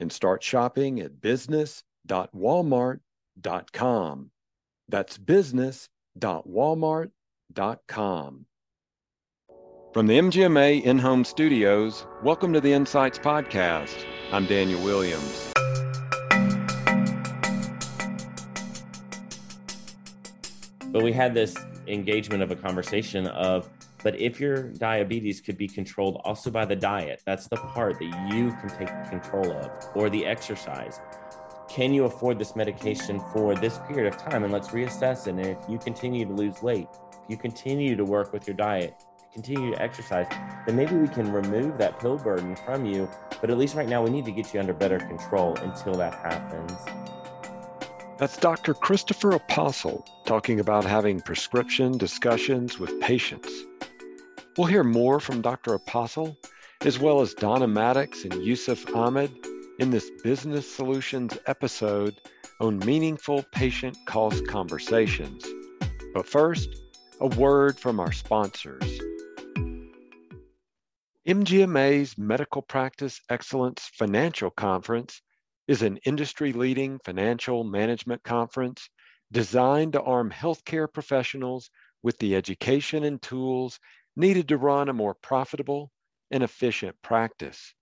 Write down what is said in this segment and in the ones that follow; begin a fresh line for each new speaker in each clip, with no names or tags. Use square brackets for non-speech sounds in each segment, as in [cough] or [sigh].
and start shopping at business.walmart.com. That's business.walmart.com. From the MGMA in home studios, welcome to the Insights Podcast. I'm Daniel Williams.
But we had this engagement of a conversation of but if your diabetes could be controlled also by the diet, that's the part that you can take control of, or the exercise. Can you afford this medication for this period of time? And let's reassess it. And if you continue to lose weight, if you continue to work with your diet, continue to exercise, then maybe we can remove that pill burden from you. But at least right now, we need to get you under better control until that happens.
That's Dr. Christopher Apostol talking about having prescription discussions with patients. We'll hear more from Dr. Apostol, as well as Donna Maddox and Yousuf Ahmed in this Business Solutions episode on meaningful patient cost conversations. But first, a word from our sponsors. MGMA's Medical Practice Excellence Financial Conference is an industry leading financial management conference designed to arm healthcare professionals with the education and tools needed to run a more profitable and efficient practice.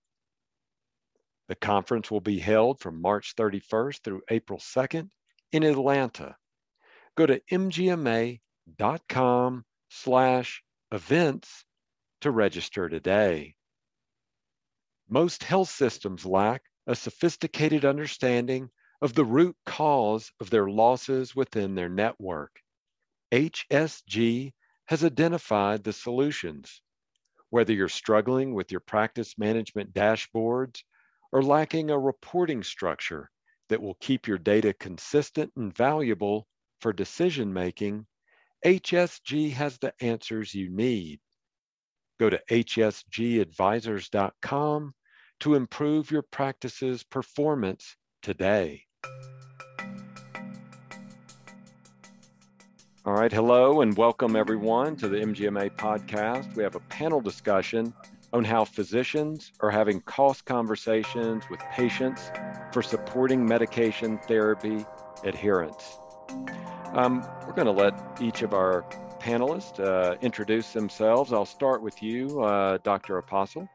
The conference will be held from March 31st through April 2nd in Atlanta. Go to mgma.com slash events to register today. Most health systems lack a sophisticated understanding of the root cause of their losses within their network. HSG has identified the solutions. Whether you're struggling with your practice management dashboards or lacking a reporting structure that will keep your data consistent and valuable for decision making, HSG has the answers you need. Go to hsgadvisors.com to improve your practice's performance today. All right, hello and welcome everyone to the MGMA podcast. We have a panel discussion on how physicians are having cost conversations with patients for supporting medication therapy adherence. Um, we're going to let each of our panelists uh, introduce themselves. I'll start with you, uh, Dr. Apostol.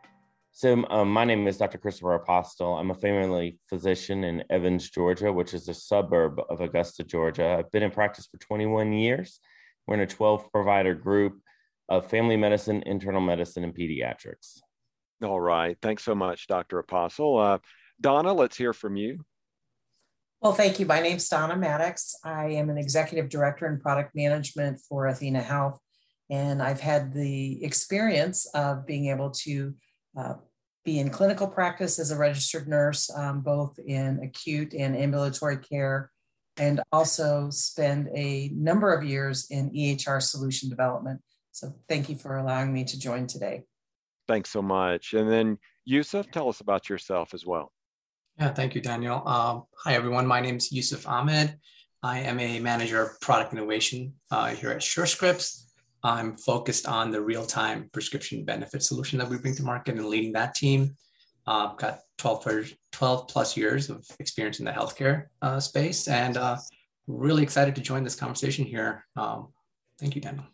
So, um, my name is Dr. Christopher Apostol. I'm a family physician in Evans, Georgia, which is a suburb of Augusta, Georgia. I've been in practice for 21 years. We're in a 12 provider group of family medicine, internal medicine, and pediatrics.
All right. Thanks so much, Dr. Apostol. Uh, Donna, let's hear from you.
Well, thank you. My name's Donna Maddox. I am an executive director in product management for Athena Health. And I've had the experience of being able to uh, be in clinical practice as a registered nurse, um, both in acute and ambulatory care, and also spend a number of years in EHR solution development. So thank you for allowing me to join today.
Thanks so much. And then Yousuf, tell us about yourself as well.
Yeah, thank you, Daniel. Uh, hi, everyone. My name is Yousuf Ahmed. I am a manager of product innovation uh, here at SureScripts. I'm focused on the real-time prescription benefit solution that we bring to market and leading that team. Uh, got 12, 12 plus years of experience in the healthcare uh, space and uh, really excited to join this conversation here. Um, thank you, Daniel.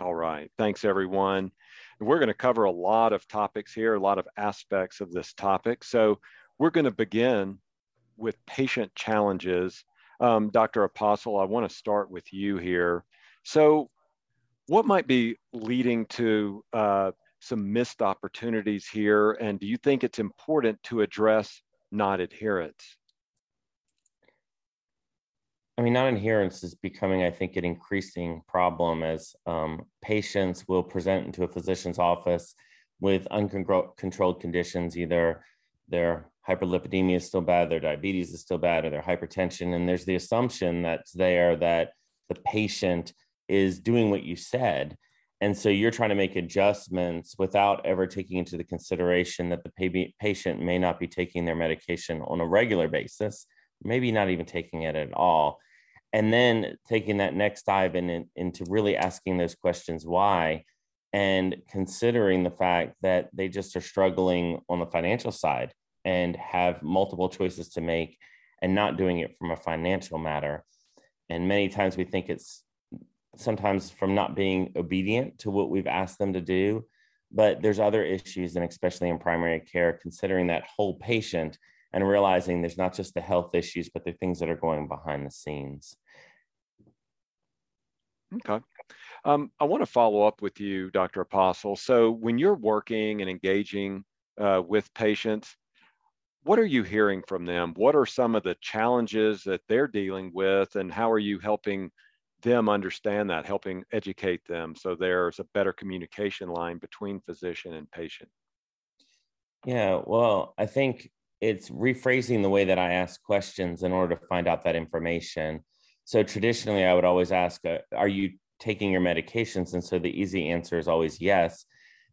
All right. Thanks, everyone. We're going to cover a lot of topics here, a lot of aspects of this topic. So we're going to begin with patient challenges. Um, Dr. Apostol, I want to start with you here. So what might be leading to uh, some missed opportunities here? And do you think it's important to address non adherence?
I mean, non adherence is becoming, I think, an increasing problem as um, patients will present into a physician's office with uncontrolled conditions, either they're hyperlipidemia is still bad, their diabetes is still bad, or their hypertension. And there's the assumption that's there that the patient is doing what you said. And so you're trying to make adjustments without ever taking into the consideration that the patient may not be taking their medication on a regular basis, maybe not even taking it at all. And then taking that next dive in, into really asking those questions why and considering the fact that they just are struggling on the financial side and have multiple choices to make and not doing it from a financial matter. And many times we think it's sometimes from not being obedient to what we've asked them to do. But there's other issues, and especially in primary care, considering that whole patient and realizing there's not just the health issues, but the things that are going behind the scenes.
Okay. Um, I want to follow up with you, Dr. Apostol. So, when you're working and engaging uh, with patients, what are you hearing from them? What are some of the challenges that they're dealing with, and how are you helping them understand that, helping educate them so there's a better communication line between physician and patient?
Yeah, well, I think it's rephrasing the way that I ask questions in order to find out that information. So traditionally, I would always ask, uh, Are you taking your medications? And so the easy answer is always yes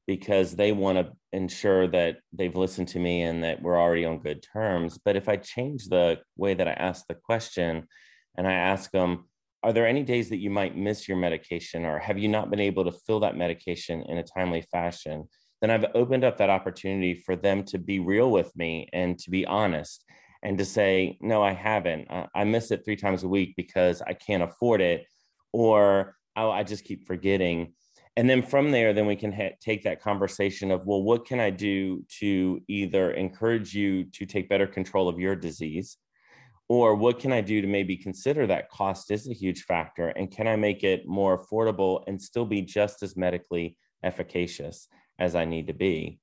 because they want to ensure that they've listened to me and that we're already on good terms. But if I change the way that I ask the question and I ask them, are there any days that you might miss your medication or have you not been able to fill that medication in a timely fashion? Then I've opened up that opportunity for them to be real with me and to be honest and to say, no, I haven't. I miss it three times a week because I can't afford it. Or oh, I just keep forgetting and then from there then we can ha- take that conversation of well what can i do to either encourage you to take better control of your disease or what can i do to maybe consider that cost is a huge factor and can i make it more affordable and still be just as medically efficacious as i need to be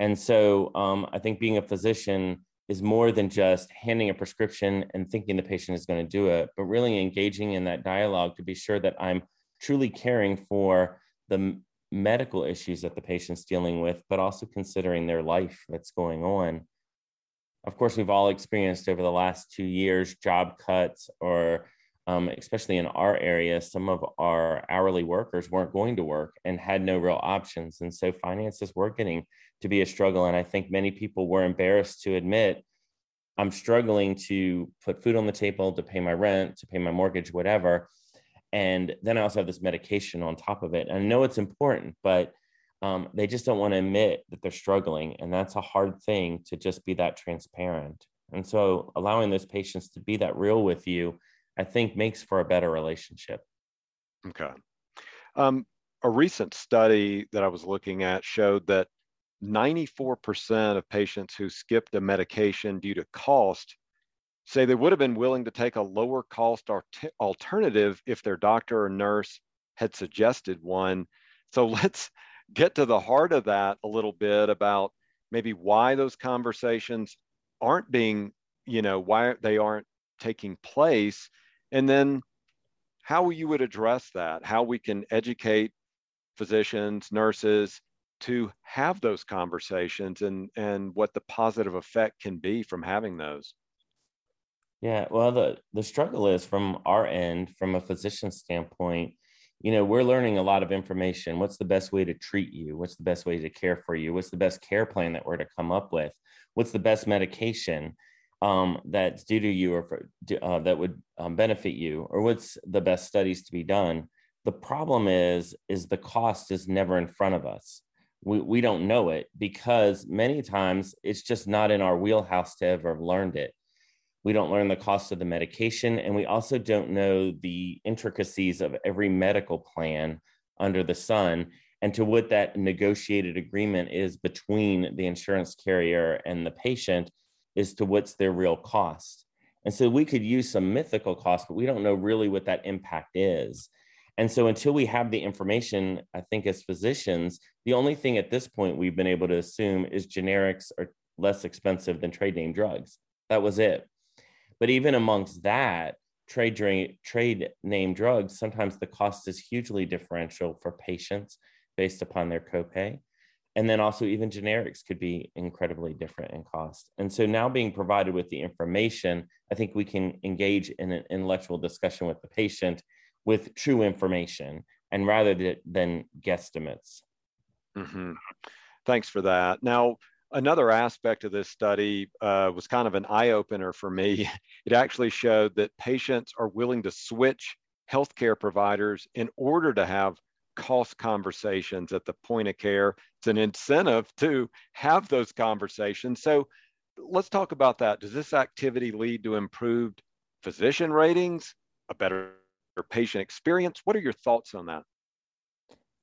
and so um, i think being a physician is more than just handing a prescription and thinking the patient is going to do it but really engaging in that dialogue to be sure that i'm truly caring for the medical issues that the patient's dealing with, but also considering their life that's going on. Of course, we've all experienced over the last two years job cuts, or um, especially in our area, some of our hourly workers weren't going to work and had no real options. And so finances were getting to be a struggle. And I think many people were embarrassed to admit, I'm struggling to put food on the table, to pay my rent, to pay my mortgage, whatever and then I also have this medication on top of it. And I know it's important, but um, they just don't want to admit that they're struggling, and that's a hard thing to just be that transparent. And so, allowing those patients to be that real with you, I think, makes for a better relationship.
Okay. Um, a recent study that I was looking at showed that 94% of patients who skipped a medication due to cost say they would have been willing to take a lower cost alternative if their doctor or nurse had suggested one. So [laughs] let's get to the heart of that a little bit about maybe why those conversations aren't being, you know, why they aren't taking place. And then how you would address that, how we can educate physicians, nurses to have those conversations and, and what the positive effect can be from having those.
Yeah, well, the the struggle is from our end, from a physician standpoint. You know, we're learning a lot of information. What's the best way to treat you? What's the best way to care for you? What's the best care plan that we're to come up with? What's the best medication um, that's due to you or for, uh, that would um, benefit you? Or what's the best studies to be done? The problem is, is the cost is never in front of us. We, we don't know it because many times it's just not in our wheelhouse to ever have learned it we don't learn the cost of the medication, and we also don't know the intricacies of every medical plan under the sun and to what that negotiated agreement is between the insurance carrier and the patient as to what's their real cost. And so we could use some mythical cost, but we don't know really what that impact is. And so until we have the information, I think as physicians, the only thing at this point we've been able to assume is generics are less expensive than trade name drugs. That was it. But even amongst that, trade trade name drugs, sometimes the cost is hugely differential for patients based upon their copay. and then also even generics could be incredibly different in cost and so now being provided with the information i think we can engage in an intellectual discussion with the patient with true information and rather than guesstimates
mm-hmm. thanks for that now another aspect of this study uh, was kind of an eye-opener for me [laughs] it actually showed that patients are willing to switch healthcare providers in order to have cost conversations at the point of care. It's an incentive to have those conversations. So let's talk about that. Does this activity lead to improved physician ratings, a better patient experience? What are your thoughts on that?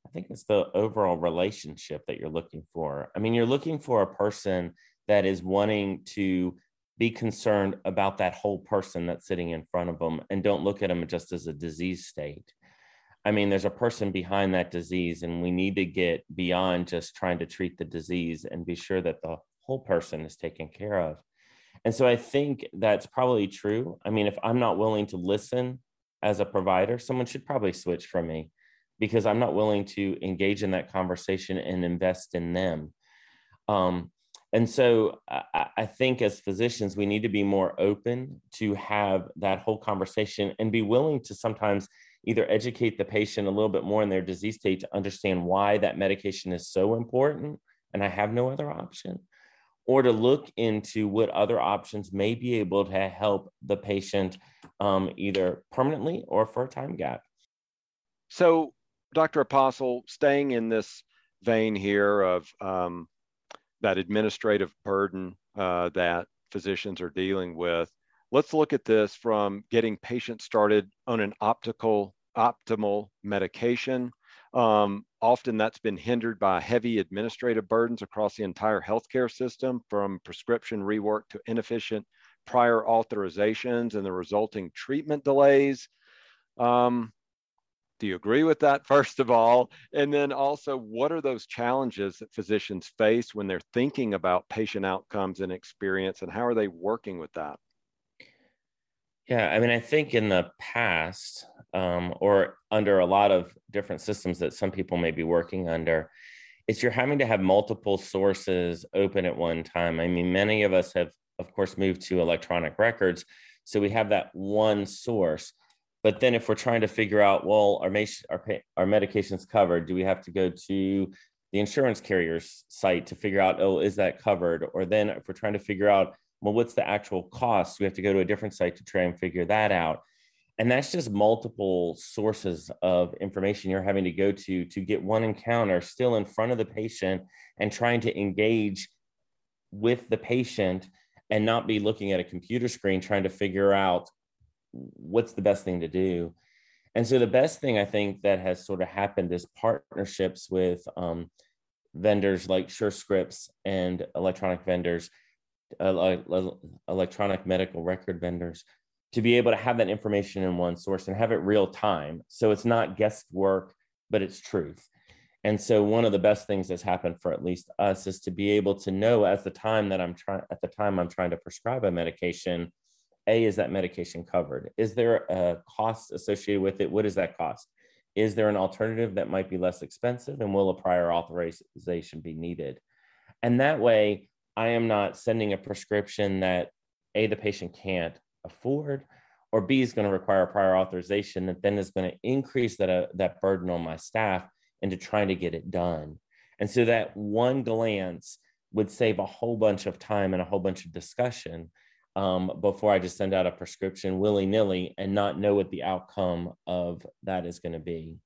I think it's the overall relationship that you're looking for. I mean, you're looking for a person that is wanting to be concerned about that whole person that's sitting in front of them and don't look at them just as a disease state. I mean, there's a person behind that disease, and we need to get beyond just trying to treat the disease and be sure that the whole person is taken care of. And so I think that's probably true. I mean, if I'm not willing to listen as a provider, someone should probably switch from me because I'm not willing to engage in that conversation and invest in them. Um, and so I, I, think as physicians, we need to be more open to have that whole conversation and be willing to sometimes either educate the patient a little bit more in their disease state to understand why that medication is so important and I have no other option, or to look into what other options may be able to help the patient um, either permanently or for a time gap.
So, Dr. Apostol, staying in this vein here of um, that administrative burden uh, that physicians are dealing with, let's look at this from getting patients started on an optical optimal medication. Um, often that's been hindered by heavy administrative burdens across the entire healthcare system, from prescription rework to inefficient prior authorizations and the resulting treatment delays. Um, do you agree with that, [laughs] first of all? And then also, what are those challenges that physicians face when they're thinking about patient outcomes and experience, and how are they working with that?
Yeah, I mean, I think in the past, um, or under a lot of different systems that some people may be working under, it's you're having to have multiple sources open at one time. I mean, many of us have, of course, moved to electronic records. So we have that one source. But then if we're trying to figure out, well, our, our, our medication's covered, do we have to go to the insurance carrier's site to figure out, oh, is that covered? Or then if we're trying to figure out, well, what's the actual cost? We have to go to a different site to try and figure that out. And that's just multiple sources of information you're having to go to to get one encounter still in front of the patient and trying to engage with the patient and not be looking at a computer screen trying to figure out what's the best thing to do. And so the best thing I think that has sort of happened is partnerships with um, vendors like SureScripts and electronic vendors uh, uh, uh, electronic medical record vendors to be able to have that information in one source and have it real time. So it's not guesswork, but it's truth. And so one of the best things that's happened for at least us is to be able to know at the time that I'm trying at the time I'm trying to prescribe a medication, A, is that medication covered? Is there a cost associated with it? What is that cost? Is there an alternative that might be less expensive? And will a prior authorization be needed? And that way, I am not sending a prescription that A, the patient can't afford, or B, is going to require a prior authorization that then is going to increase that, uh, that burden on my staff into trying to get it done. And so that one glance would save a whole bunch of time and a whole bunch of discussion um, before I just send out a prescription willy nilly and not know what the outcome of that is going to be.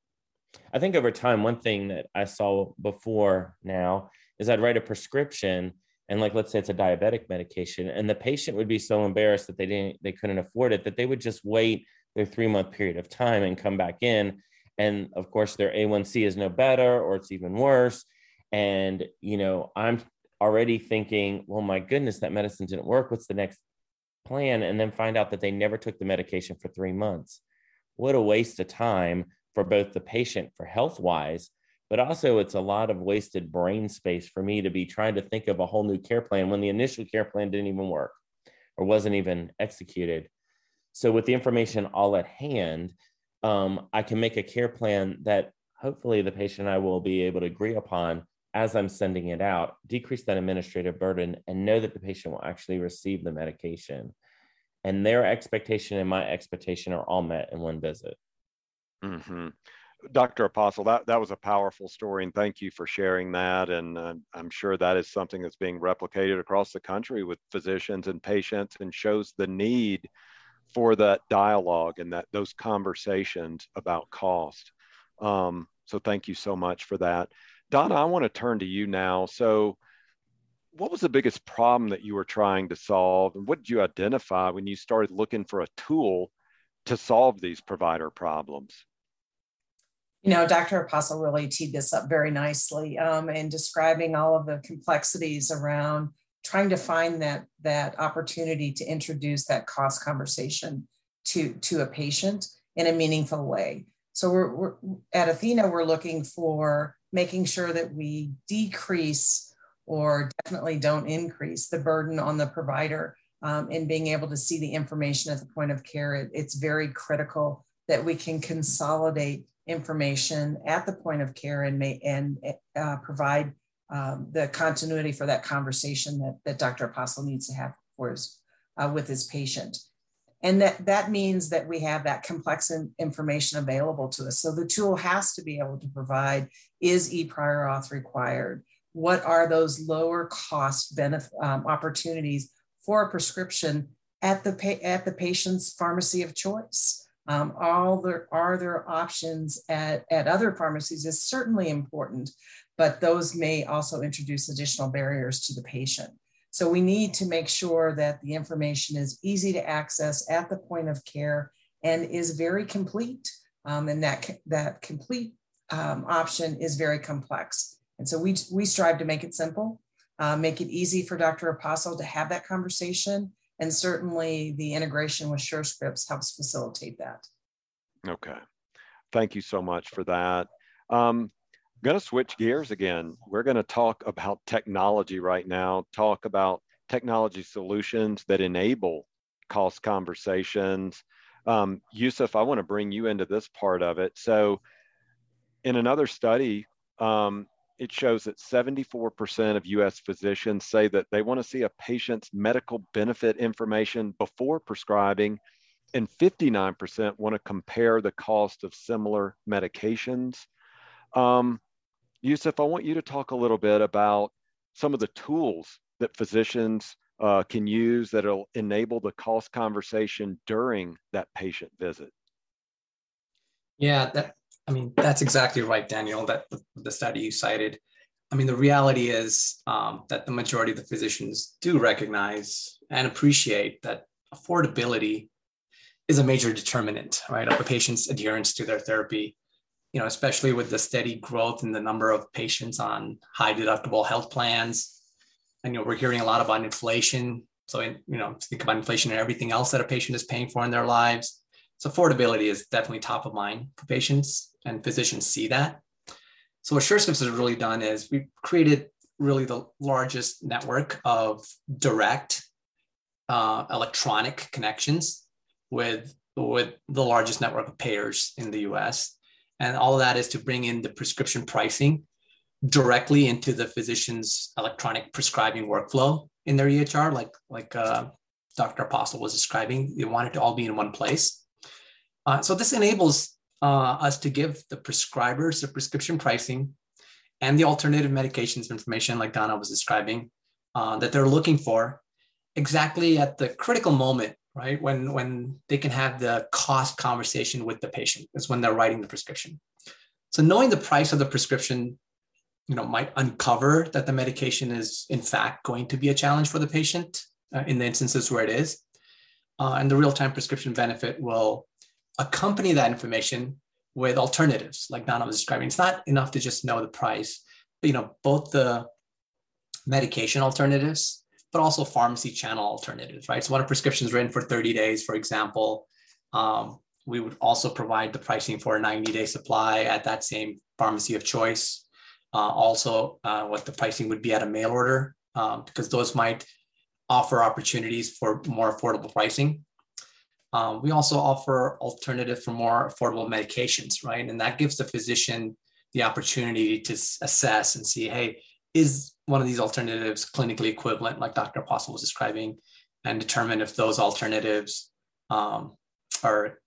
I think over time, one thing that I saw before now is I'd write a prescription and like let's say it's a diabetic medication and the patient would be so embarrassed that they didn't they couldn't afford it that they would just wait their three month period of time and come back in. And of course their a1c is no better or it's even worse. And you know i'm already thinking well my goodness that medicine didn't work. What's the next plan and then find out that they never took the medication for three months what a waste of time for both the patient for health wise but also it's a lot of wasted brain space for me to be trying to think of a whole new care plan when the initial care plan didn't even work or wasn't even executed. So with the information all at hand, um, I can make a care plan that hopefully the patient and I will be able to agree upon as I'm sending it out, decrease that administrative burden and know that the patient will actually receive the medication. And their expectation and my expectation are all met in one visit.
Mm-hmm. Dr. Apostol, that, that was a powerful story, and thank you for sharing that. And uh, I'm sure that is something that's being replicated across the country with physicians and patients and shows the need for that dialogue and that those conversations about cost. Um, so thank you so much for that. Donna, I want to turn to you now. So what was the biggest problem that you were trying to solve? And what did you identify when you started looking for a tool to solve these provider problems?
You know, Dr. Apostol really teed this up very nicely um, in describing all of the complexities around trying to find that that opportunity to introduce that cost conversation to to a patient in a meaningful way. So we're, we're at Athena, we're looking for making sure that we decrease or definitely don't increase the burden on the provider um, in being able to see the information at the point of care. It, it's very critical that we can consolidate information at the point of care and may and uh, provide um, the continuity for that conversation that, that Dr. Apostol needs to have for his, uh, with his patient. And that, that means that we have that complex information available to us. So the tool has to be able to provide is e-prior auth required? What are those lower cost benefit um, opportunities for a prescription at the, at the patient's pharmacy of choice? Um, all there are there options at, at other pharmacies is certainly important, but those may also introduce additional barriers to the patient. So we need to make sure that the information is easy to access at the point of care and is very complete. Um, and that, that complete um, option is very complex. And so we, we strive to make it simple, uh, make it easy for Dr. Apostol to have that conversation and certainly the integration with SureScripts helps facilitate that.
Okay. Thank you so much for that. Um, going to switch gears again. We're going to talk about technology right now, talk about technology solutions that enable cost conversations. Um, Yousuf, I want to bring you into this part of it. So, in another study, um, it shows that 74% of US physicians say that they want to see a patient's medical benefit information before prescribing, and 59% want to compare the cost of similar medications. Um, Yousuf, I want you to talk a little bit about some of the tools that physicians uh, can use that'll enable the cost conversation during that patient visit.
Yeah, that I mean, that's exactly right, Daniel, that the study you cited. I mean, the reality is um, that the majority of the physicians do recognize and appreciate that affordability is a major determinant, right, of a patient's adherence to their therapy. You know, especially with the steady growth in the number of patients on high deductible health plans. And you know, we're hearing a lot about inflation. So, in, you know, think about inflation and everything else that a patient is paying for in their lives. So affordability is definitely top of mind for patients and physicians see that. So what SureScripts has really done is we've created really the largest network of direct uh, electronic connections with, with the largest network of payers in the US. And all of that is to bring in the prescription pricing directly into the physician's electronic prescribing workflow in their EHR, like, like uh, Dr. Apostol was describing. They want it to all be in one place. Uh, so this enables uh, us to give the prescribers the prescription pricing and the alternative medications information, like Donna was describing, uh, that they're looking for exactly at the critical moment, right? When, when they can have the cost conversation with the patient, is when they're writing the prescription. So knowing the price of the prescription, you know, might uncover that the medication is in fact going to be a challenge for the patient uh, in the instances where it is. Uh, and the real-time prescription benefit will accompany that information with alternatives, like Donna was describing. It's not enough to just know the price, but you know, both the medication alternatives, but also pharmacy channel alternatives, right? So when a prescription is written for 30 days, for example, um, we would also provide the pricing for a 90-day supply at that same pharmacy of choice. Uh, also, uh, what the pricing would be at a mail order, um, because those might offer opportunities for more affordable pricing. Um, we also offer alternative for more affordable medications, right? And that gives the physician the opportunity to assess and see, hey, is one of these alternatives clinically equivalent, like Dr. Apostol was describing, and determine if those alternatives um, are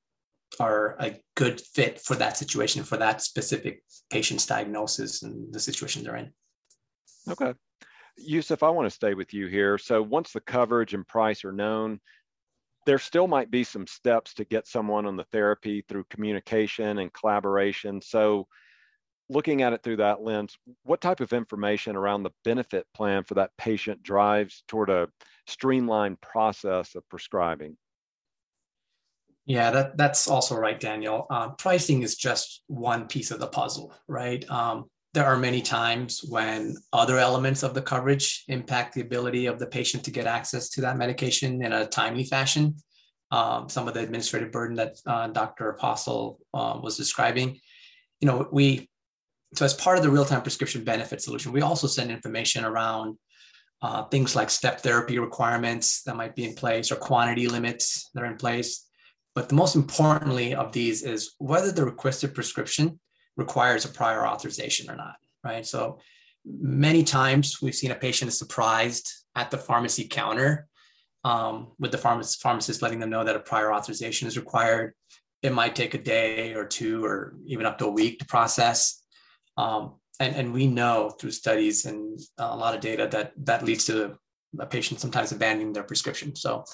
are a good fit for that situation, for that specific patient's diagnosis and the situation they're in.
Okay. Yousuf, I want to stay with you here. So once the coverage and price are known, there still might be some steps to get someone on the therapy through communication and collaboration. So looking at it through that lens, what type of information around the benefit plan for that patient drives toward a streamlined process of prescribing?
Yeah, that, that's also right, Daniel. Uh, pricing is just one piece of the puzzle, right? Um, there are many times when other elements of the coverage impact the ability of the patient to get access to that medication in a timely fashion. Um, some of the administrative burden that uh, Dr. Apostol uh, was describing. You know, we, so as part of the real-time prescription benefit solution, we also send information around uh, things like step therapy requirements that might be in place or quantity limits that are in place but the most importantly of these is whether the requested prescription requires a prior authorization or not, right? So many times we've seen a patient is surprised at the pharmacy counter um, with the pharmacist, pharmacist letting them know that a prior authorization is required. It might take a day or two or even up to a week to process. Um, and, and we know through studies and a lot of data that that leads to a patient sometimes abandoning their prescription. So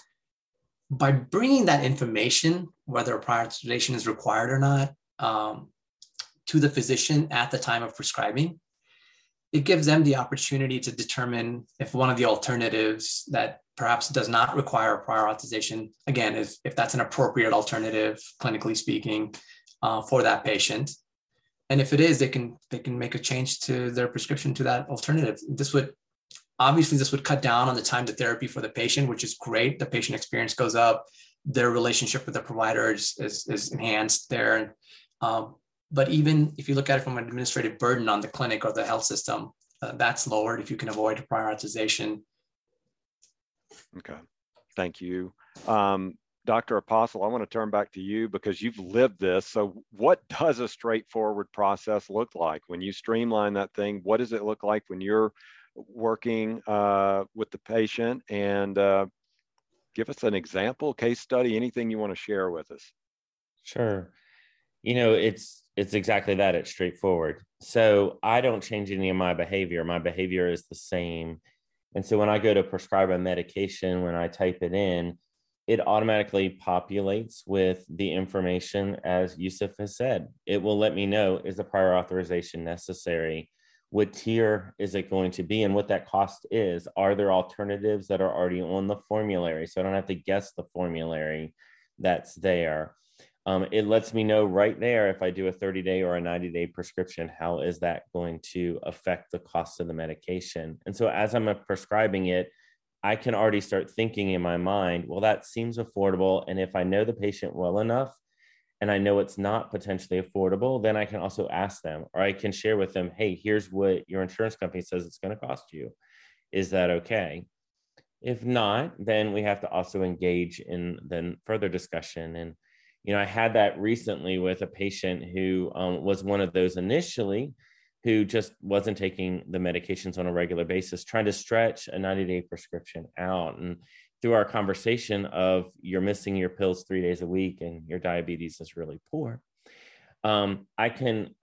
by bringing that information, whether a prior authorization is required or not, um, to the physician at the time of prescribing, it gives them the opportunity to determine if one of the alternatives that perhaps does not require prior authorization, again, if, if that's an appropriate alternative, clinically speaking, uh, for that patient. And if it is, they can they can make a change to their prescription to that alternative. This would Obviously, this would cut down on the time to therapy for the patient, which is great. The patient experience goes up, their relationship with the provider is, is, is enhanced there. Um, but even if you look at it from an administrative burden on the clinic or the health system, uh, that's lowered if you can avoid prior authorization.
Okay, thank you. Um, Dr. Apostol, I want to turn back to you because you've lived this. So, what does a straightforward process look like when you streamline that thing? What does it look like when you're working uh, with the patient and uh, give us an example, case study, anything you want to share with us.
Sure. You know, it's it's exactly that. It's straightforward. So I don't change any of my behavior. My behavior is the same. And so when I go to prescribe a medication, when I type it in, it automatically populates with the information as Yousuf has said. It will let me know is a prior authorization necessary? what tier is it going to be and what that cost is are there alternatives that are already on the formulary so i don't have to guess the formulary that's there um, it lets me know right there if i do a 30 day or a 90 day prescription how is that going to affect the cost of the medication and so as i'm prescribing it i can already start thinking in my mind well that seems affordable and if i know the patient well enough and I know it's not potentially affordable, then I can also ask them or I can share with them, hey, here's what your insurance company says it's going to cost you. Is that okay? If not, then we have to also engage in then further discussion. And, you know, I had that recently with a patient who um, was one of those initially who just wasn't taking the medications on a regular basis, trying to stretch a 90 day prescription out. And through our conversation of you're missing your pills three days a week and your diabetes is really poor um, i can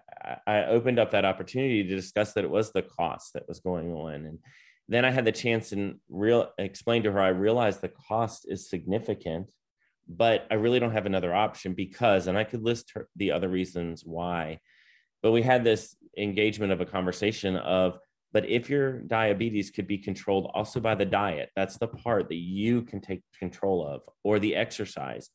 i opened up that opportunity to discuss that it was the cost that was going on and then i had the chance and real explain to her i realized the cost is significant but i really don't have another option because and i could list her, the other reasons why but we had this engagement of a conversation of but if your diabetes could be controlled also by the diet, that's the part that you can take control of, or the exercise.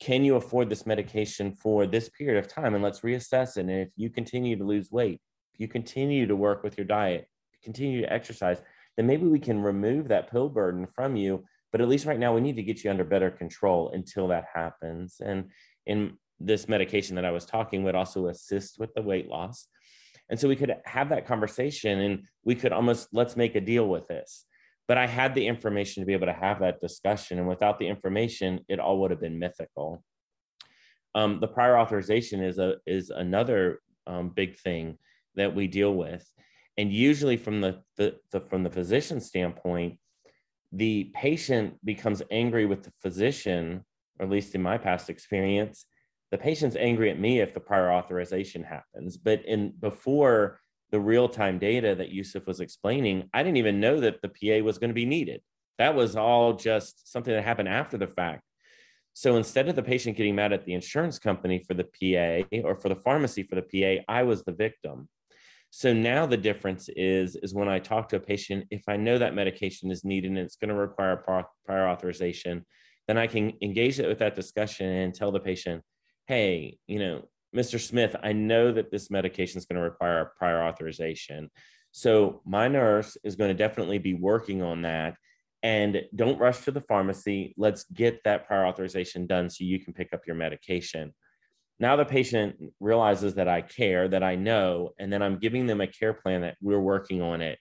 Can you afford this medication for this period of time? And let's reassess it. And if you continue to lose weight, if you continue to work with your diet, continue to exercise, then maybe we can remove that pill burden from you. But at least right now, we need to get you under better control until that happens. And in this medication that I was talking would also assist with the weight loss and so we could have that conversation and we could almost let's make a deal with this. But I had the information to be able to have that discussion. And without the information, it all would have been mythical. Um, the prior authorization is a is another um, big thing that we deal with. And usually, from the, the, the from the physician standpoint, the patient becomes angry with the physician, or at least in my past experience, the patient's angry at me if the prior authorization happens. But in before the real-time data that Yousuf was explaining, I didn't even know that the PA was going to be needed. That was all just something that happened after the fact. So instead of the patient getting mad at the insurance company for the PA or for the pharmacy for the PA, I was the victim. So now the difference is is when I talk to a patient, if I know that medication is needed and it's going to require prior authorization, then I can engage it with that discussion and tell the patient, hey, you know, Mr. Smith, I know that this medication is going to require a prior authorization. So my nurse is going to definitely be working on that. And don't rush to the pharmacy. Let's get that prior authorization done so you can pick up your medication. Now the patient realizes that I care, that I know, and then I'm giving them a care plan that we're working on it.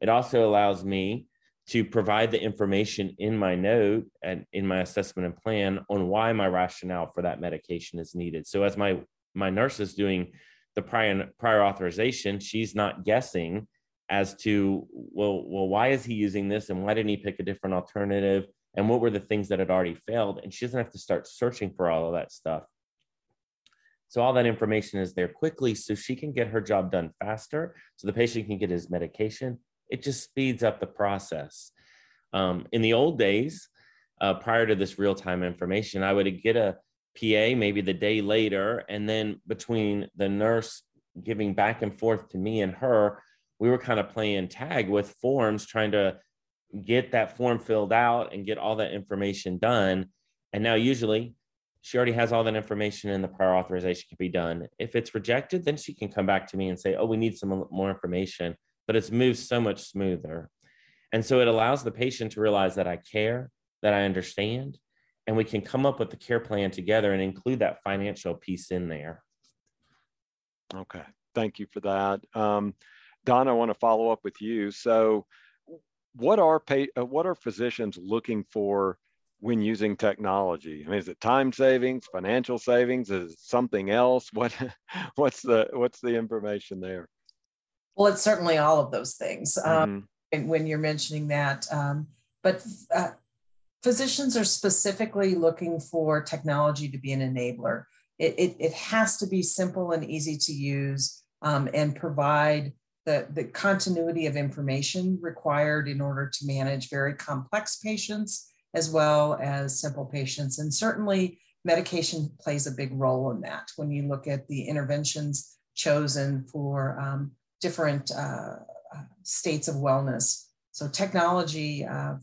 It also allows me to provide the information in my note and in my assessment and plan on why my rationale for that medication is needed. So as my my nurse is doing the prior prior authorization, she's not guessing as to well, well, why is he using this and why didn't he pick a different alternative and what were the things that had already failed? And she doesn't have to start searching for all of that stuff. So all that information is there quickly so she can get her job done faster, so the patient can get his medication. It just speeds up the process. Um, in the old days, uh, prior to this real time information, I would get a PA maybe the day later. And then between the nurse giving back and forth to me and her, we were kind of playing tag with forms, trying to get that form filled out and get all that information done. And now, usually, she already has all that information and the prior authorization can be done. If it's rejected, then she can come back to me and say, Oh, we need some more information. But it's moved so much smoother. And so it allows the patient to realize that I care, that I understand, and we can come up with the care plan together and include that financial piece in there.
Okay, thank you for that. Um, Don, I want to follow up with you. So, what are uh, what are physicians looking for when using technology? I mean, is it time savings, financial savings, is it something else? What [laughs] what's the what's the information there?
Well, it's certainly all of those things. Um, mm-hmm. Um, and when you're mentioning that, um, but uh, physicians are specifically looking for technology to be an enabler. It, it, it has to be simple and easy to use um, and provide the, the continuity of information required in order to manage very complex patients as well as simple patients. And certainly, medication plays a big role in that when you look at the interventions chosen for um, different uh, uh states of wellness. So, technology uh,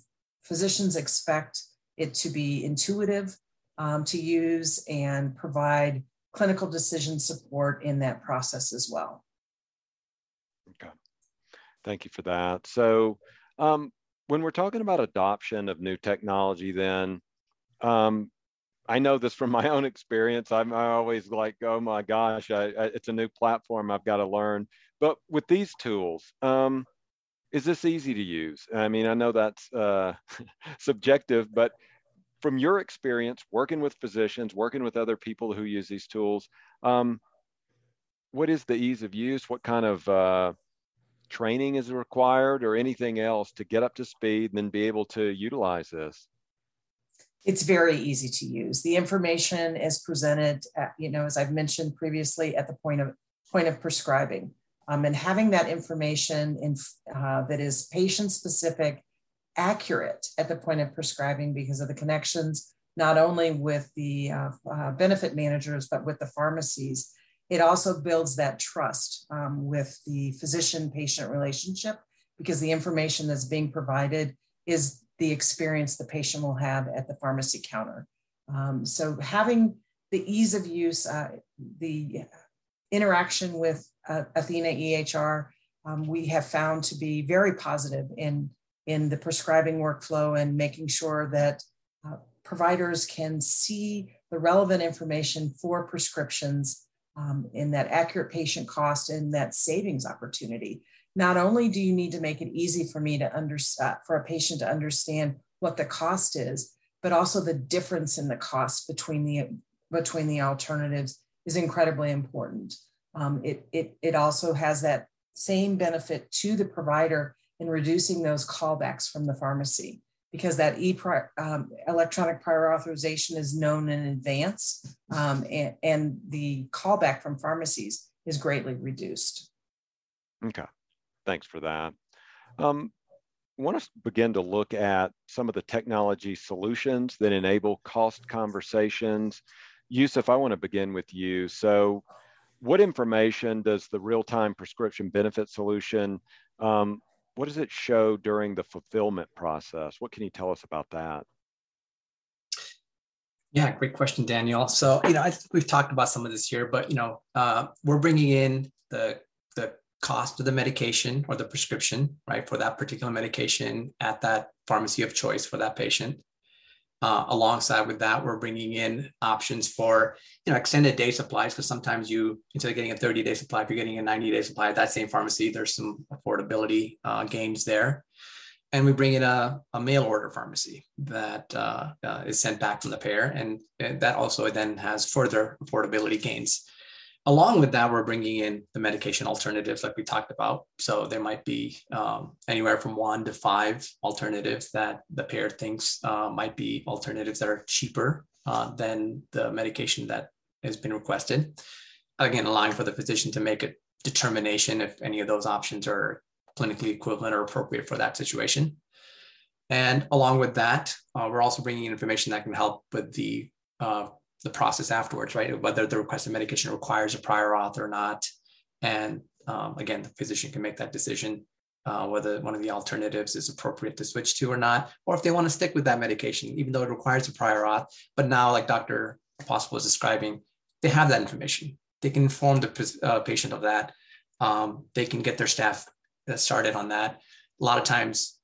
physicians expect it to be intuitive um, to use and provide clinical decision support in that process as well.
Okay, thank you for that. So, um, when we're talking about adoption of new technology, then um, I know this from [laughs] my own experience. I'm always like, oh my gosh, I, I, it's a new platform. I've got to learn. But with these tools, um, is this easy to use? I mean, I know that's uh, [laughs] subjective, but from your experience working with physicians, working with other people who use these tools, um, what is the ease of use? What kind of uh, training is required or anything else to get up to speed and then be able to utilize this?
It's very easy to use. The information is presented, at, you know, as I've mentioned previously, at the point of point of prescribing. Um, and having that information in, uh, that is patient specific, accurate at the point of prescribing because of the connections, not only with the uh, uh, benefit managers, but with the pharmacies. It also builds that trust um, with the physician patient relationship because the information that's being provided is the experience the patient will have at the pharmacy counter. Um, so having the ease of use, uh, the interaction with uh, Athena EHR, um, we have found to be very positive in, in the prescribing workflow and making sure that uh, providers can see the relevant information for prescriptions um, in that accurate patient cost and that savings opportunity. Not only do you need to make it easy for me to understand, uh, for a patient to understand what the cost is, but also the difference in the cost between the between the alternatives is incredibly important. Um, it, it, it also has that same benefit to the provider in reducing those callbacks from the pharmacy because that e um, electronic prior authorization is known in advance um, and, and the callback from pharmacies is greatly reduced.
Okay, thanks for that. Um, I want to begin to look at some of the technology solutions that enable cost conversations. Yousuf, I want to begin with you. So what information does the real-time prescription benefit solution, um, what does it show during the fulfillment process? What can you tell us about that?
Yeah, great question, Daniel. So, you know, I think we've talked about some of this here, but you know, uh, we're bringing in the the cost of the medication or the prescription, right, for that particular medication at that pharmacy of choice for that patient. Uh, alongside with that, we're bringing in options for you know extended day supplies because sometimes you instead of getting a 30 day supply, if you're getting a 90 day supply at that same pharmacy, there's some affordability uh, gains there. And we bring in a, a mail order pharmacy that uh, uh is sent back from the payer, and, and that also then has further affordability gains. Along with that, we're bringing in the medication alternatives like we talked about. So there might be um, anywhere from one to five alternatives that the payer thinks uh, might be alternatives that are cheaper uh, than the medication that has been requested. Again, allowing for the physician to make a determination if any of those options are clinically equivalent or appropriate for that situation. And along with that, uh, we're also bringing in information that can help with the uh, the process afterwards, right? Whether the requested medication requires a prior auth or not. And um, again, the physician can make that decision uh, whether one of the alternatives is appropriate to switch to or not, or if they want to stick with that medication, even though it requires a prior auth. But now, like Dr. Apostol was describing, they have that information. They can inform the uh, patient of that. Um, they can get their staff uh, started on that. A lot of times,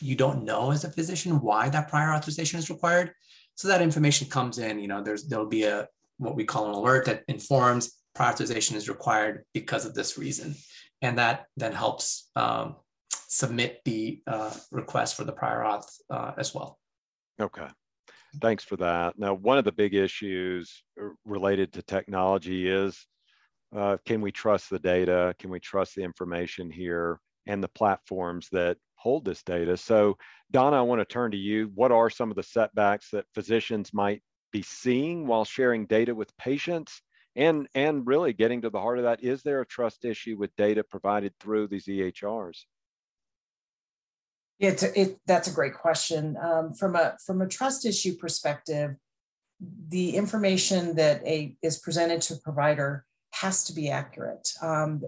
you don't know as a physician why that prior authorization is required. So that information comes in, you know, there's there'll be a what we call an alert that informs prior authorization is required because of this reason. And that then helps um, submit the uh, request for the prior auth uh, as well.
Okay. Thanks for that. Now, one of the big issues uh, related to technology is uh, can we trust the data? Can we trust the information here and the platforms that hold this data? So Donna, I want to turn to you. What are some of the setbacks that physicians might be seeing while sharing data with patients? And, and really getting to the heart of that, is there a trust issue with data provided through these EHRs?
It's a, it, that's a great question. Um, from a from a trust issue perspective, the information that a is presented to a provider has to be accurate. Um,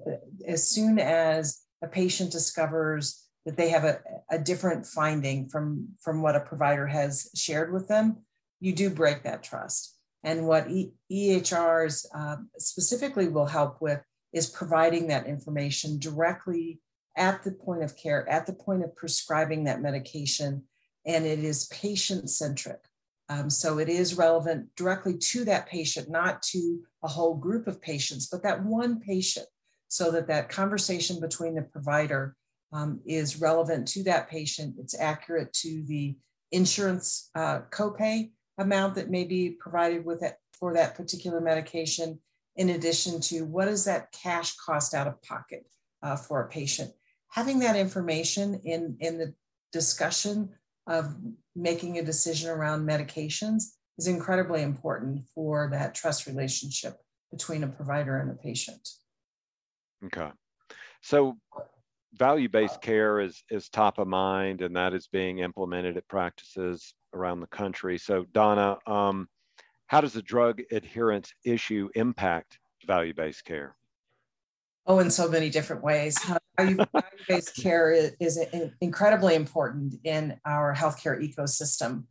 as soon as a patient discovers that they have a, a different finding from, from what a provider has shared with them, you do break that trust. And what e- EHRs uh, specifically will help with is providing that information directly at the point of care, at the point of prescribing that medication. And it is patient centric. Um, so it is relevant directly to that patient, not to a whole group of patients, but that one patient, so that that conversation between the provider um, is relevant to that patient. It's accurate to the insurance uh, copay amount that may be provided with it for that particular medication, in addition to what is that cash cost out of pocket uh, for a patient. Having that information in, in the discussion of making a decision around medications is incredibly important for that trust relationship between a provider and a patient.
Okay. So value-based care is is top of mind and that is being implemented at practices around the country. So donna um, how does the drug adherence issue impact value-based care?
Oh in so many different ways. [laughs] Value-based care is, incredibly important in our healthcare ecosystem.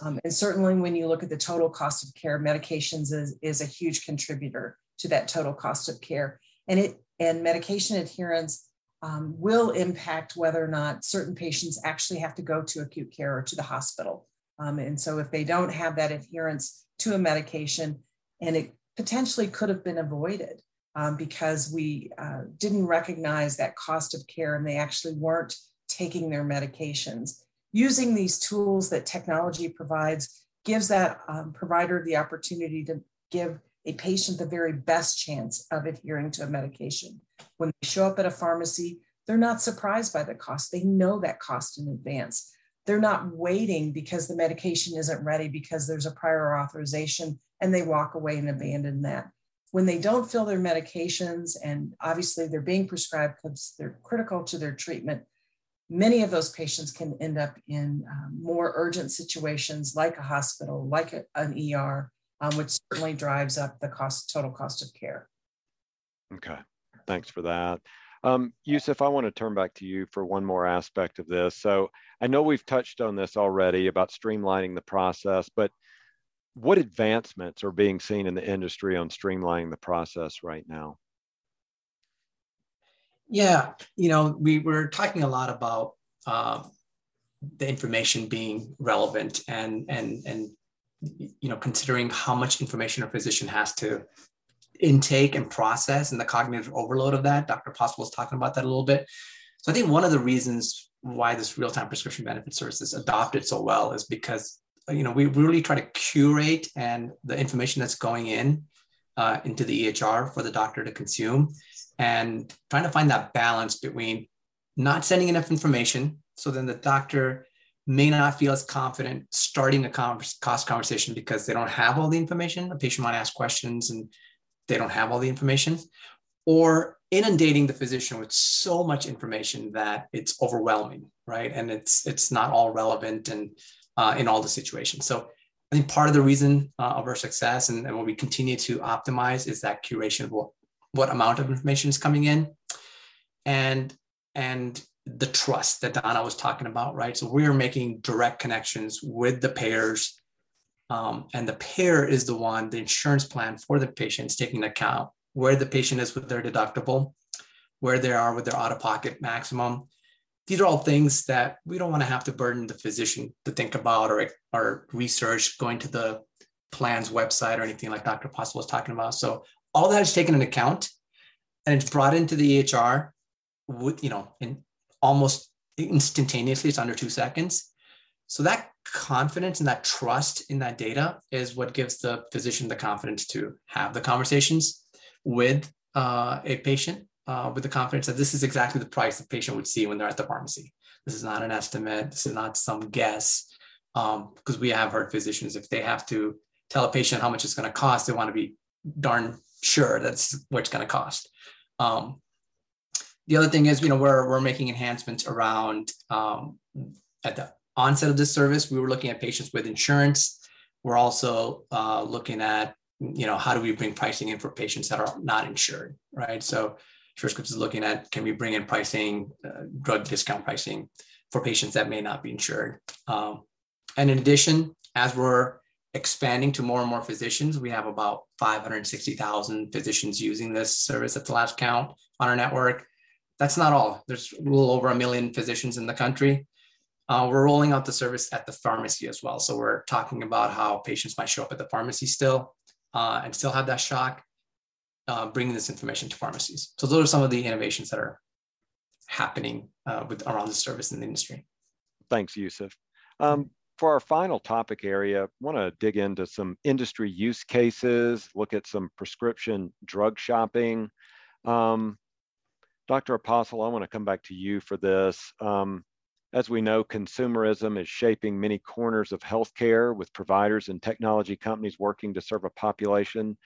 Um, and certainly when you look at the total cost of care medications is, is a huge contributor to that total cost of care. And it and medication adherence um, will impact whether or not certain patients actually have to go to acute care or to the hospital. Um, and so, if they don't have that adherence to a medication, and it potentially could have been avoided um, because we uh, didn't recognize that cost of care and they actually weren't taking their medications. Using these tools that technology provides gives that um, provider the opportunity to give a patient the very best chance of adhering to a medication. When they show up at a pharmacy, they're not surprised by the cost. They know that cost in advance. They're not waiting because the medication isn't ready because there's a prior authorization and they walk away and abandon that. When they don't fill their medications, and obviously they're being prescribed because they're critical to their treatment, many of those patients can end up in um, more urgent situations like a hospital, like a, an ER, um, which certainly drives up the cost, total cost of care.
Okay, thanks for that. Um, Yousuf, I want to turn back to you for one more aspect of this. So I know we've touched on this already about streamlining the process, but what advancements are being seen in the industry on streamlining the process right now?
Yeah, you know, we were talking a lot about uh, the information being relevant and and and you know considering how much information a physician has to intake and process and the cognitive overload of that. Dr. Apostol was talking about that a little bit. So I think one of the reasons why this real-time prescription benefit service is adopted so well is because you know we really try to curate and the information that's going in uh, into the EHR for the doctor to consume and trying to find that balance between not sending enough information so then the doctor may not feel as confident starting a cost conversation because they don't have all the information. A patient might ask questions and they don't have all the information, or inundating the physician with so much information that it's overwhelming, right? And it's it's not all relevant and uh, in all the situations. So I think part of the reason uh, of our success and, and what we continue to optimize is that curation of what, what amount of information is coming in, and and the trust that Donna was talking about, right? So we're making direct connections with the payers um, and the payer is the one, the insurance plan for the patient is taking account where the patient is with their deductible, where they are with their out of pocket maximum. These are all things that we don't want to have to burden the physician to think about or, or research going to the plan's website or anything like Dr. Apostol was talking about. So all that is taken into account and it's brought into the EHR with, you know, in almost instantaneously, it's under two seconds. So that confidence and that trust in that data is what gives the physician the confidence to have the conversations with uh, a patient uh, with the confidence that this is exactly the price the patient would see when they're at the pharmacy. This is not an estimate. This is not some guess. Because um, we have heard physicians, if they have to tell a patient how much it's going to cost, they want to be darn sure that's what it's going to cost. Um, the other thing is, you know, we're, we're making enhancements around um, at the onset of this service, we were looking at patients with insurance. We're also uh, looking at, you know, how do we bring pricing in for patients that are not insured, right? So Surescripts is looking at can we bring in pricing, uh, drug discount pricing for patients that may not be insured. Um, and in addition, as we're expanding to more and more physicians, we have about 560,000 physicians using this service at the last count on our network. That's not all. There's a little over a million physicians in the country. Uh, we're rolling out the service at the pharmacy as well. So we're talking about how patients might show up at the pharmacy still uh, and still have that shock, uh, bringing this information to pharmacies. So those are some of the innovations that are happening uh, with around the service in the industry.
Thanks, Yousuf. Um, for our final topic area, want to dig into some industry use cases, look at some prescription drug shopping. Um, Dr. Apostol, I want to come back to you for this. Um, as we know, consumerism is shaping many corners of healthcare with providers and technology companies working to serve a population.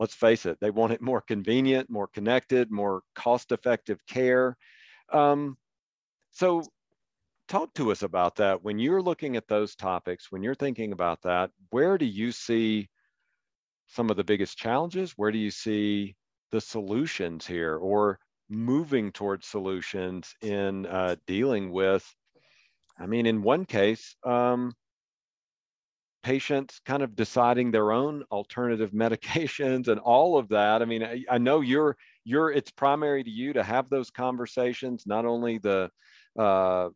Let's face it, they want it more convenient, more connected, more cost effective care. Um, so, talk to us about that. When you're looking at those topics, when you're thinking about that, where do you see some of the biggest challenges? Where do you see the solutions here or moving towards solutions in uh, dealing with I mean, in one case, um, patients kind of deciding their own alternative [laughs] medications and all of that. I mean, I, I, know you're you're it's primary to you to have those conversations, not only the uh,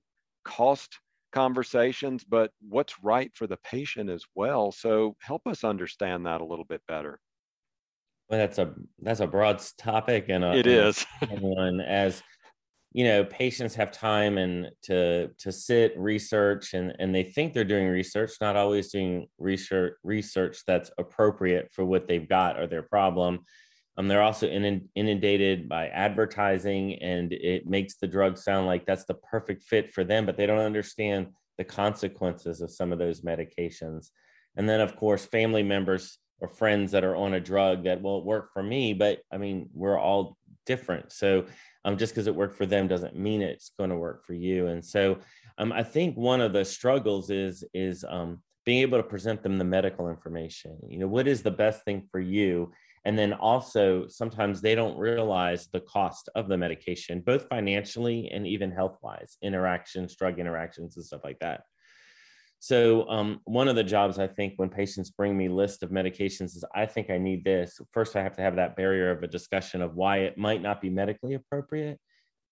cost conversations, but what's right for the patient as well. So help us understand that a little bit better.
Well, that's a that's a broad topic, and a,
it is. [laughs]
one as you know patients have time and to to sit research and and they think they're doing research not always doing research research that's appropriate for what they've got or their problem. Um, they're also inundated by advertising and it makes the drug sound like that's the perfect fit for them but they don't understand the consequences of some of those medications. And then of course family members or friends that are on a drug that won't work for me but i mean we're all different. So um, just because it worked for them doesn't mean it's going to work for you. And so um, i think one of the struggles is is um, being able to present them the medical information. You know what is the best thing for you? And then also sometimes they don't realize the cost of the medication both financially and even health wise interactions drug interactions and stuff like that so um, one of the jobs I think when patients bring me list of medications is I think I need this. First, I have to have that barrier of a discussion of why it might not be medically appropriate.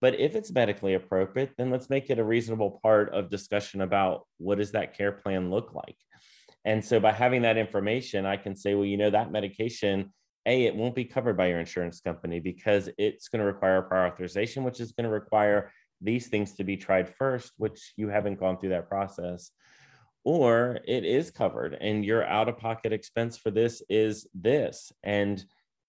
But if it's medically appropriate, then let's make it a reasonable part of discussion about what does that care plan look like. And so by having that information, I can say, well, you know, that medication, A, it won't be covered by your insurance company because it's going to require prior authorization, which is going to require these things to be tried first, which you haven't gone through that process or it is covered and your out of pocket expense for this is this and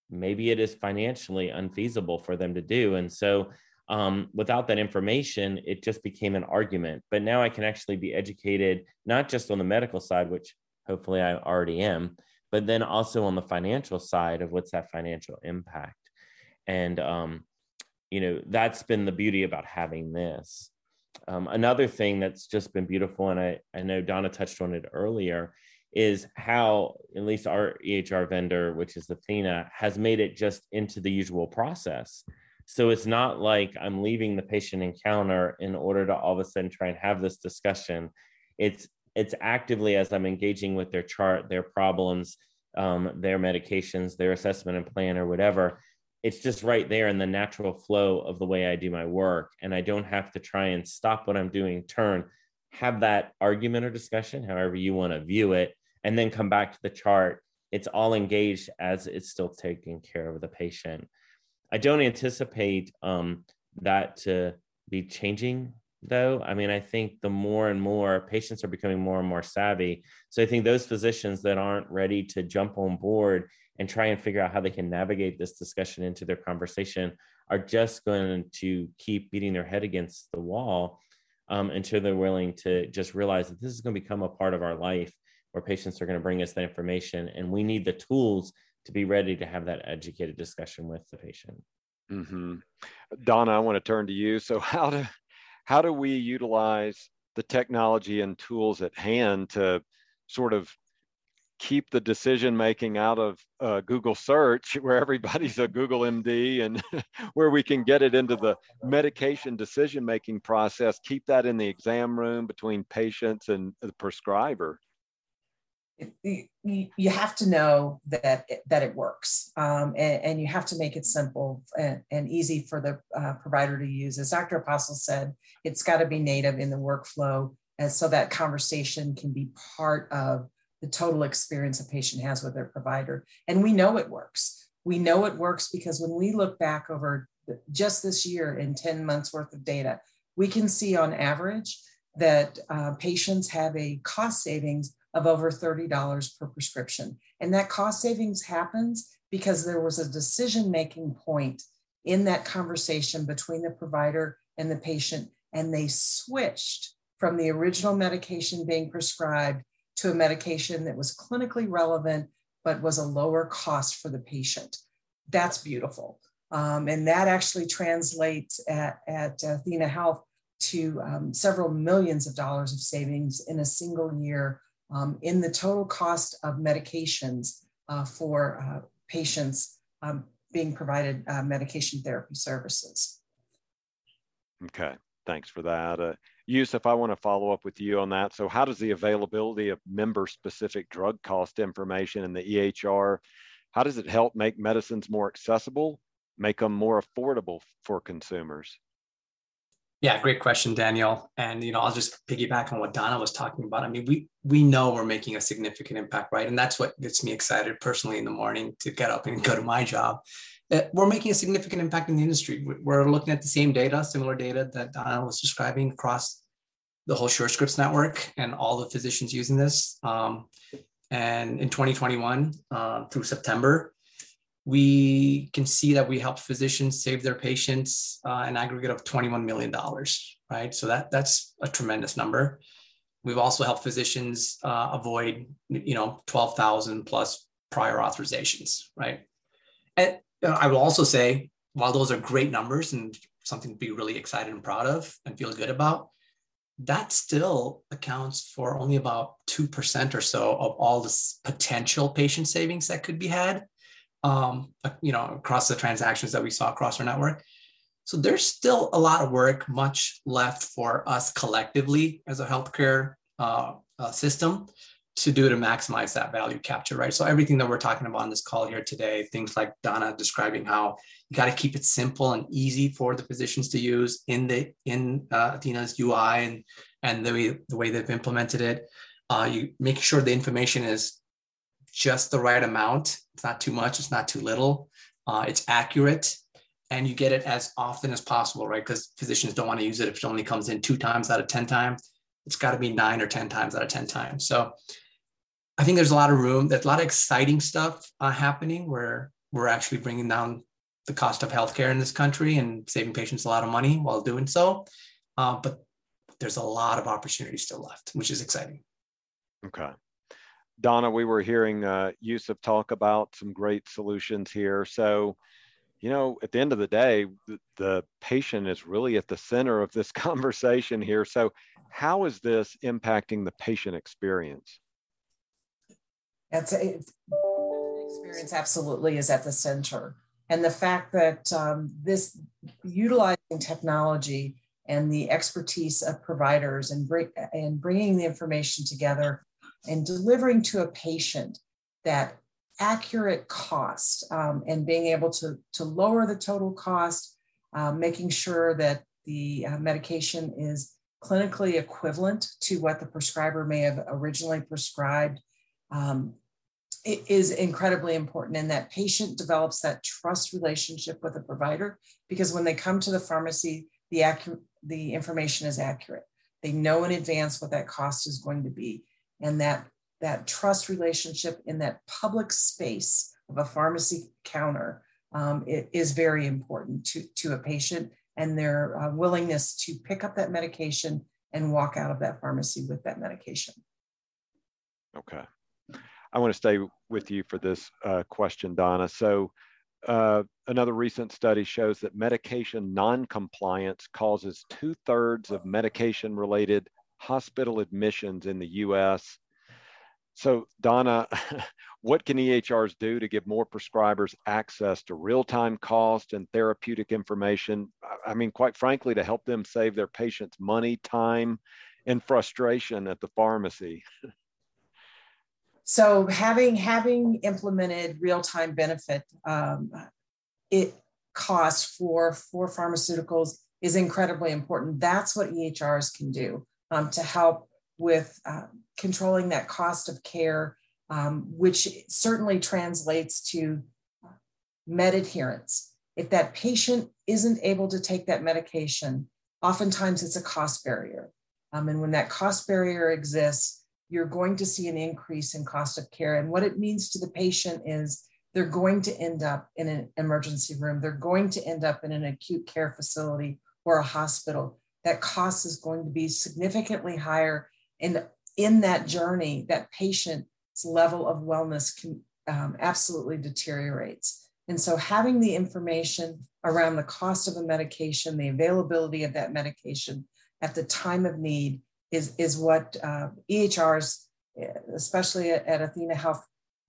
maybe it is financially unfeasible for them to do. And so um, without that information it just became an argument. But now i can actually be educated not just on the medical side which hopefully i already am but then also on the financial side of what's that financial impact. And um, you know that's been the beauty about having this um, another thing that's just been beautiful, and I, I know Donna touched on it earlier, is how at least our EHR vendor, which is Athena, has made it just into the usual process. So it's not like I'm leaving the patient encounter in order to all of a sudden try and have this discussion. It's it's actively as I'm engaging with their chart, their problems, um, their medications, their assessment and plan, or whatever it's just right there in the natural flow of the way I do my work. And I don't have to try and stop what I'm doing, turn, have that argument or discussion, however you want to view it, and then come back to the chart. It's all engaged as it's still taking care of the patient. I don't anticipate um, that to be changing though. I mean, I think the more and more patients are becoming more and more savvy. So I think those physicians that aren't ready to jump on board and try and figure out how they can navigate this discussion into their conversation are just going to keep beating their head against the wall um, until they're willing to just realize that this is going to become a part of our life where patients are going to bring us that information and we need the tools to be ready to have that educated discussion with the patient
mm-hmm. donna i want to turn to you so how do how do we utilize the technology and tools at hand to sort of keep the decision making out of uh, Google search [laughs] where everybody's a Google MD and [laughs] where we can get it into the medication decision making process, keep that in the exam room between patients and the prescriber.
You have to know that it, that it works, um, and, and, you have to make it simple and, and easy for the uh, provider to use. As Dr. Apostol said, it's got to be native in the workflow, and so that conversation can be part of the total experience a patient has with their provider. And we know it works. We know it works because when we look back over just this year in 10 months worth of data, we can see on average that uh, patients have a cost savings of over $30 per prescription. And that cost savings happens because there was a decision making point in that conversation between the provider and the patient, and they switched from the original medication being prescribed to a medication that was clinically relevant but was a lower cost for the patient. That's beautiful. Um, and that actually translates at, at athenahealth to um, several millions of dollars of savings in a single year um, in the total cost of medications uh, for uh, patients um, being provided uh, medication therapy services.
Okay, thanks for that. Yousuf, I want to follow up with you on that. So how does the availability of member-specific drug cost information in the EHR, how does it help make medicines more accessible, make them more affordable for consumers?
Yeah, great question, Daniel. And you know, I'll just piggyback on what Donna was talking about. I mean, we we know we're making a significant impact, right? And that's what gets me excited personally in the morning to get up and go to my job we're making a significant impact in the industry. We're looking at the same data, similar data that Donna was describing across the whole Surescripts network and all the physicians using this. Um, and in 2021 uh, through September, we can see that we helped physicians save their patients uh, an aggregate of $21 million, right? So that, that's a tremendous number. We've also helped physicians uh, avoid, you know, 12,000 plus prior authorizations, right? And I will also say, while those are great numbers and something to be really excited and proud of and feel good about, that still accounts for only about 2% or so of all this potential patient savings that could be had um, you know across the transactions that we saw across our network. So there's still a lot of work much left for us collectively as a healthcare uh, uh, system to do to maximize that value capture, right? So everything that we're talking about on this call here today, things like Donna describing how you got to keep it simple and easy for the physicians to use in the in uh, Athena's UI and and the way the way they've implemented it. Uh, you make sure the information is just the right amount. It's not too much. It's not too little. Uh, it's accurate, and you get it as often as possible, right? Because physicians don't want to use it if it only comes in two times out of ten times. It's got to be nine or ten times out of ten times. So I think there's a lot of room. There's a lot of exciting stuff uh, happening where we're actually bringing down the cost of healthcare in this country and saving patients a lot of money while doing so. Uh, but there's a lot of opportunity still left, which is exciting.
Okay. Donna, we were hearing uh, Yousuf talk about some great solutions here. So, you know, at the end of the day, the, the patient is really at the center of this [laughs] conversation here. So, how is this impacting the patient experience?
It's experience absolutely is at the center. And the fact that um, this utilizing technology and the expertise of providers and, bring, and bringing the information together and delivering to a patient that accurate cost um, and being able to, to lower the total cost, uh, making sure that the uh, medication is clinically equivalent to what the prescriber may have originally prescribed um, is incredibly important and that patient develops that trust relationship with the provider because when they come to the pharmacy the accurate the information is accurate. They know in advance what that cost is going to be. And that that trust relationship in that public space of a pharmacy counter um, it is very important to, to a patient and their uh, willingness to pick up that medication and walk out of that pharmacy with that medication.
Okay I want to stay with you for this uh, question, Donna. So, uh, another recent study shows that medication noncompliance causes two thirds of medication related hospital admissions in the US. So, Donna, [laughs] what can EHRs do to give more prescribers access to real time cost and therapeutic information? I mean, quite frankly, to help them save their patients money, time, and frustration at the pharmacy. [laughs]
So having having implemented real time benefit, um, it cost for for pharmaceuticals is incredibly important. That's what EHRs can do um, to help with uh, controlling that cost of care, um, which certainly translates to med adherence. If that patient isn't able to take that medication, oftentimes it's a cost barrier. Um, and when that cost barrier exists, you're going to see an increase in cost of care. And what it means to the patient is they're going to end up in an emergency room, they're going to end up in an acute care facility or a hospital. That cost is going to be significantly higher. And in that journey, that patient's level of wellness can um, absolutely deteriorates. And so, having the information around the cost of a medication, the availability of that medication at the time of need, is, is what uh, EHRs, especially at, at athenahealth,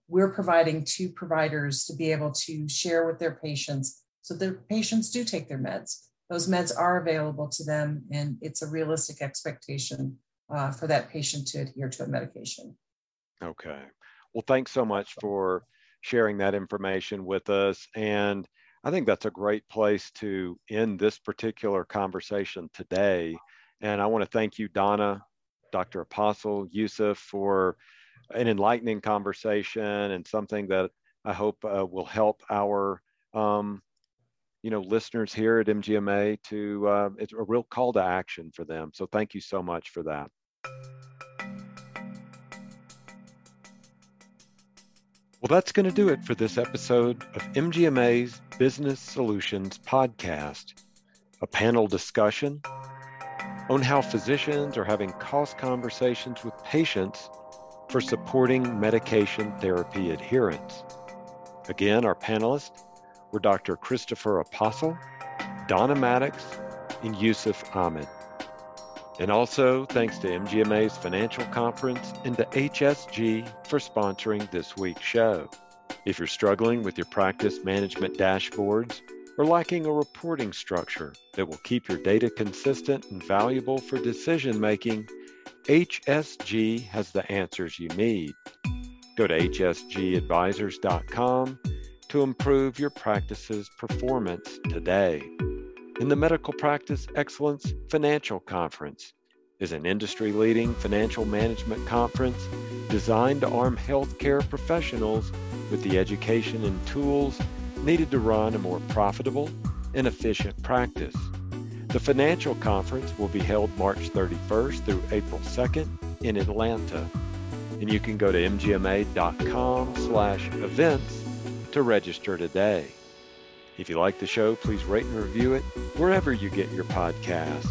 we're providing to providers to be able to share with their patients so their patients do take their meds. Those meds are available to them, and it's a realistic expectation uh, for that patient to adhere to a medication.
Okay. Well, thanks so much for sharing that information with us. And I think that's a great place to end this particular conversation today. And I want to thank you, Donna, Dr. Apostol, Yousuf, for an enlightening conversation and something that I hope uh, will help our um, you know, listeners here at MGMA to, uh, it's a real call to action for them. So thank you so much for that. Well, that's going to do it for this episode of MGMA's Business Solutions Podcast, a panel discussion on how physicians are having cost conversations with patients for supporting medication therapy adherence. Again, our panelists were Dr. Christopher Apostol, Donna Maddox, and Yousuf Ahmed. And also thanks to MGMA's Financial Conference and to HSG for sponsoring this week's show. If you're struggling with your practice management dashboards or lacking a reporting structure that will keep your data consistent and valuable for decision making, HSG has the answers you need. Go to hsgadvisors.com to improve your practice's performance today. In the Medical Practice Excellence Financial Conference is an industry leading financial management conference designed to arm healthcare professionals with the education and tools needed to run a more profitable and efficient practice. The financial conference will be held March 31st through April 2nd in Atlanta. And you can go to mgma.com slash events to register today. If you like the show, please rate and review it wherever you get your podcast.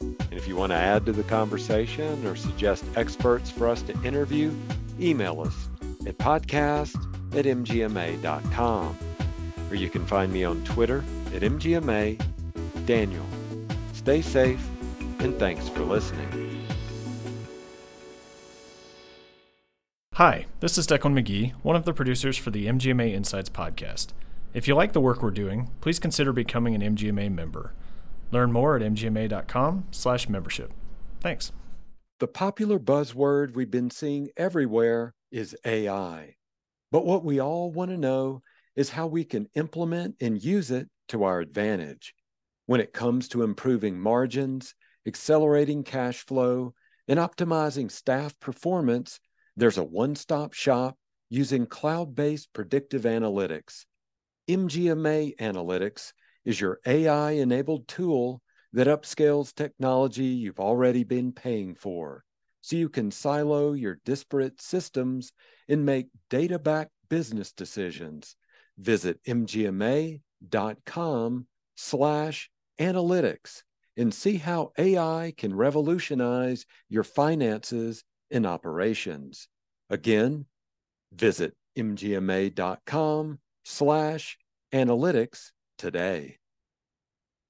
And if you want to add to the conversation or suggest experts for us to interview, email us at podcast at mgma.com. Or you can find me on Twitter at mgma Daniel. Stay safe and thanks for listening.
Hi, this is Decklan McGee, one of the producers for the MGMA Insights podcast. If you like the work we're doing, please consider becoming an MGMA member. Learn more at mgma.com/membership. Thanks.
The popular buzzword we've been seeing everywhere is AI. But what we all want to know is how we can implement and use it to our advantage. When it comes to improving margins, accelerating cash flow, and optimizing staff performance, there's a one stop shop using cloud based predictive analytics. MGMA Analytics is your AI enabled tool that upscales technology you've already been paying for so you can silo your disparate systems and make data backed business decisions. Visit mgma.com slash analytics and see how AI can revolutionize your finances and operations. Again, visit mgma.com slash analytics today.